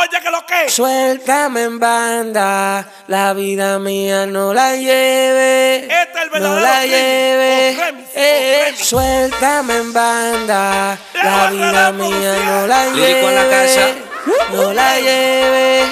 Oye, que lo que. Suéltame en banda, la vida mía no la lleve. Este es el no la lleve. o remix, o Eh, remix. suéltame en banda, La vida mía no la lleve. Lírico en la casa. No la lleve.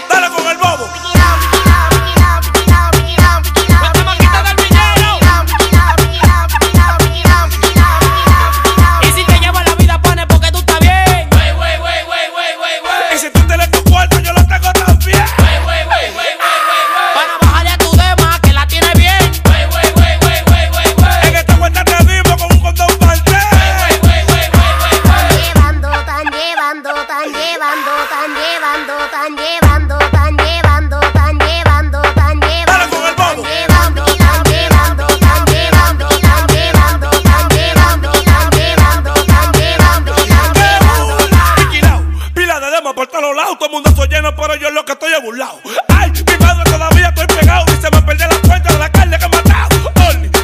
Pero yo lo que estoy es. Ay, mi madre todavía estoy pegado. Y se me perdió la cuenta de la carne que he matado.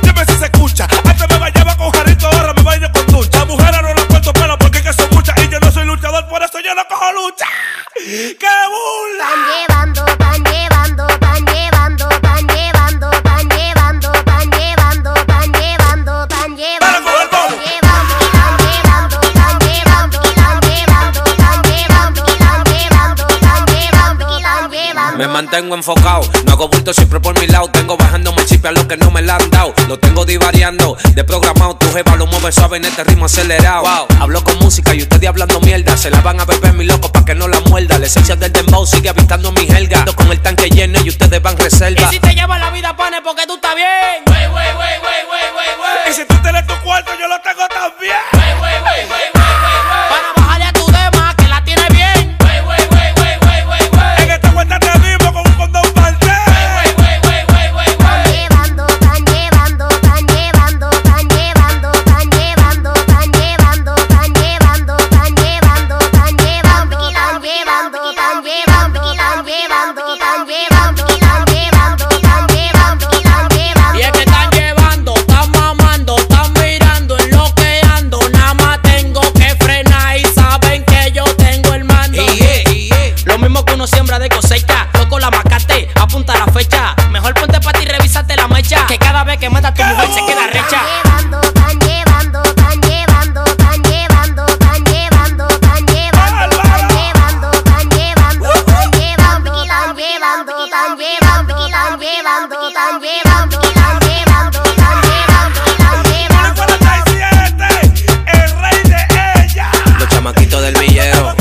Dime si se escucha. Antes me bañaba con jarrito, ahora me baño con ducha. Mujeres no las cuento pelo porque es que son muchas. Y yo no soy luchador, por eso yo no cojo lucha. ¡Qué burla! Me mantengo enfocado, no hago bulto siempre por mi lado. Tengo bajándome el chip a los que no me la han dado. Lo tengo divariando, de programado. Tu jeva lo mueve suave en este ritmo acelerado. Wow, hablo con música y ustedes hablando mierda. Se la van a beber mi loco pa' que no la muerda. La esencia del dembow sigue habitando mi helga. Ando con el tanque lleno y ustedes van reserva. Y si te lleva la vida, pone porque tú estás bien. Llevando, tan llevando, tan llevando, tan llevando, tan llevando, tan llevando, tan llevando. 47, el rey de ella. Los chamaquitos del villero.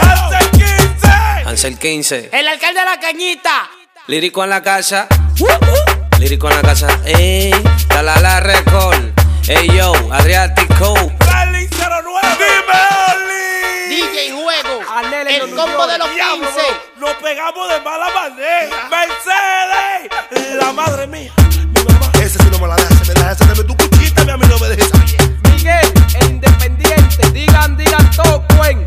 Hace 15. Ansel 15. El alcalde de la cañita. Lírico en la casa. Lírico en la casa. Ey, la la la record. Ey yo, Adriático. Combo de los Diablo, 15. bro, Nos pegamos de mala manera. Mercedes, la madre mía. Mi mamá. Ese sí no me la deja, se me tu cuchita, mi a mí no me dejes. Miguel, el independiente, digan, digan todo, cuen.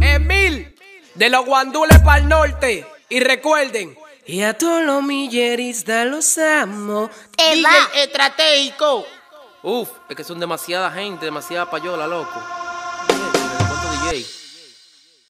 Emil, de los guandules para el norte. Y recuerden, Y a todos los milleristas los amo. Te va. estratégico. Uf, es que son demasiada gente, demasiada payola, loco.